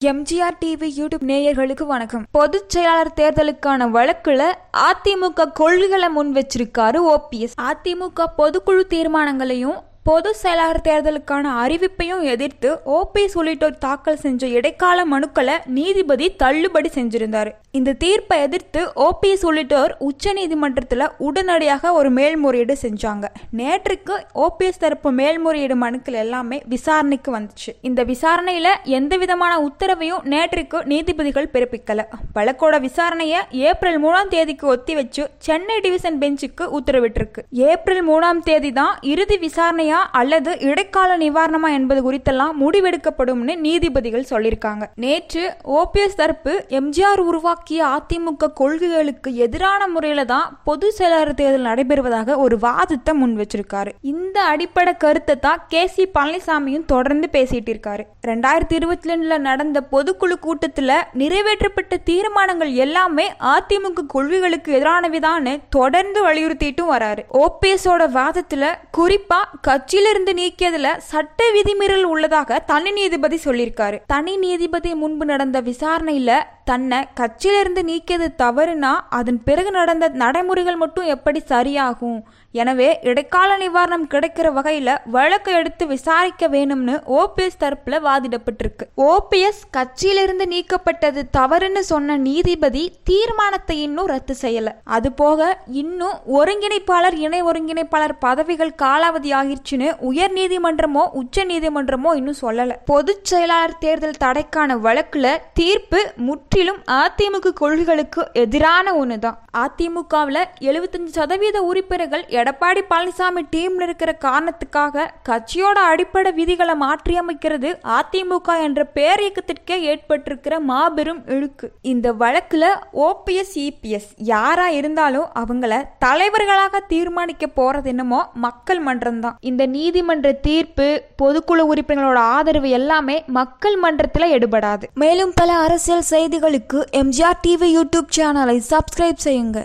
MGR TV YouTube நேயர்களுக்கு வணக்கம். பொதுச் செயலாளர் தேர்தலுக்கான வழக்குல அதிமுக கொள்கைகளை முன் வச்சிருக்காரு ஓபிஎஸ். அதிமுக பொதுக்குழு தீர்மானங்களையும் பொது செயலாளர் தேர்தலுக்கான அறிவிப்பையும் எதிர்த்து ஓபிஎஸ் உள்ளிட்டோர் தாக்கல் செஞ்ச இடைக்கால மனுக்களை நீதிபதி தள்ளுபடி செஞ்சிருந்தார். இந்த தீர்ப்பை எதிர்த்து ஓபிஎஸ் உள்ளிட்டோர் உச்சநீதிமன்றத்தில் உடனடியாக ஒரு மேல்முறையீடு செஞ்சாங்க. நேற்றுக்கு ஓபிஎஸ் தரப்பு மேல்முறையீடு மனுக்கள் எல்லாமே விசாரணைக்கு வந்துச்சு. இந்த விசாரணையில எந்த விதமான உத்தரவையும் நேற்றுக்கு நீதிபதிகள் பிறப்பிக்கல. வழக்கோட விசாரணையை ஏப்ரல் மூணாம் தேதிக்கு ஒத்தி வச்சு சென்னை டிவிஷன் பெஞ்சுக்கு உத்தரவிட்டிருக்கு. ஏப்ரல் மூணாம் தேதி தான் இறுதி விசாரணையா அல்லது இடைக்கால நிவாரணமா என்பது குறித்தெல்லாம் முடிவெடுக்கப்படும்னு நீதிபதிகள் சொல்லியிருக்காங்க. நேற்று ஓபிஎஸ் தரப்பு எம்ஜிஆர் உருவாக்கிய அதிமுக கொள்கைகளுக்கு எதிரான முறையில தான் பொது செயலாளர் தேர்தல் நடைபெறுவதாக ஒரு வாதத்தை முன் வச்சிருக்காரு. இந்த அடிப்படை கருத்தை தான் கே சி பழனிசாமியும் தொடர்ந்து பேசிட்டு இருக்காரு. ரெண்டாயிரத்தி இருபத்தி ரெண்டுல நடந்த பொதுக்குழு கூட்டத்துல நிறைவேற்றப்பட்ட தீர்மானங்கள் எல்லாமே அதிமுக கொள்கைகளுக்கு எதிரானவிதான்னு தொடர்ந்து வலியுறுத்திட்டும் வராரு. ஓபிஎஸோட வாதத்துல குறிப்பா கட்சியிலிருந்து நீக்கியதுல சட்ட விதிமீறல் உள்ளதாக தனி நீதிபதி சொல்லியிருக்காரு. தனி நீதிபதி முன்பு நடந்த விசாரணையில தன்னை கட்சியிலிருந்து நீக்கியது தவறுனா அதன் பிறகு நடந்த நடைமுறைகள் மட்டும் எப்படி சரியாகும்? எனவே இடைக்கால நிவாரணம் கிடைக்கிற வகையில வழக்கை எடுத்து விசாரிக்க வேணும்னு ஓபிஎஸ் தரப்புல வாதிடப்பட்டிருக்கு. ஓபிஎஸ் கட்சியிலிருந்து நீக்கப்பட்டது தவறுன்னு சொன்ன நீதிபதி தீர்மானத்தை இன்னும் ரத்து செய்யல. அது போக இன்னும் ஒருங்கிணைப்பாளர் இணை ஒருங்கிணைப்பாளர் பதவிகள் காலாவதி ஆகிருச்சுன்னு உயர் நீதிமன்றமோ உச்ச நீதிமன்றமோ இன்னும் சொல்லல. பொதுச் செயலாளர் தேர்தல் தடைக்கான வழக்குல தீர்ப்பு முற்றிலும் அதிமுக கொள்கைகளுக்கு எதிரான ஒண்ணுதான். அதிமுகவில் எழுபத்தஞ்சு சதவீத உறுப்பினர்கள் எடப்பாடி பழனிசாமி டீம்ல இருக்கிற காரணத்துக்காக கட்சியோட அடிப்படை விதிகளை மாற்றியமைக்கிறது அதிமுக என்ற பேரியக்கத்திற்கே ஏற்பட்டிருக்கிற மாபெரும் இழுக்கு. இந்த வழக்குல ஓபிஎஸ் இபிஎஸ் யாரா இருந்தாலும் அவங்கள தலைவர்களாக தீர்மானிக்க போறது என்னமோ மக்கள் மன்றம் தான் இந்த நீதிமன்ற தீர்ப்பு பொதுக்குழு உறுப்பினர்களோட ஆதரவு எல்லாமே மக்கள் மன்றத்தில் எடுபடாது. மேலும் பல அரசியல் செய்திகளுக்கு எம்ஜிஆர் டிவி யூடியூப் சேனலை சப்ஸ்கிரைப் செய்யுங்க.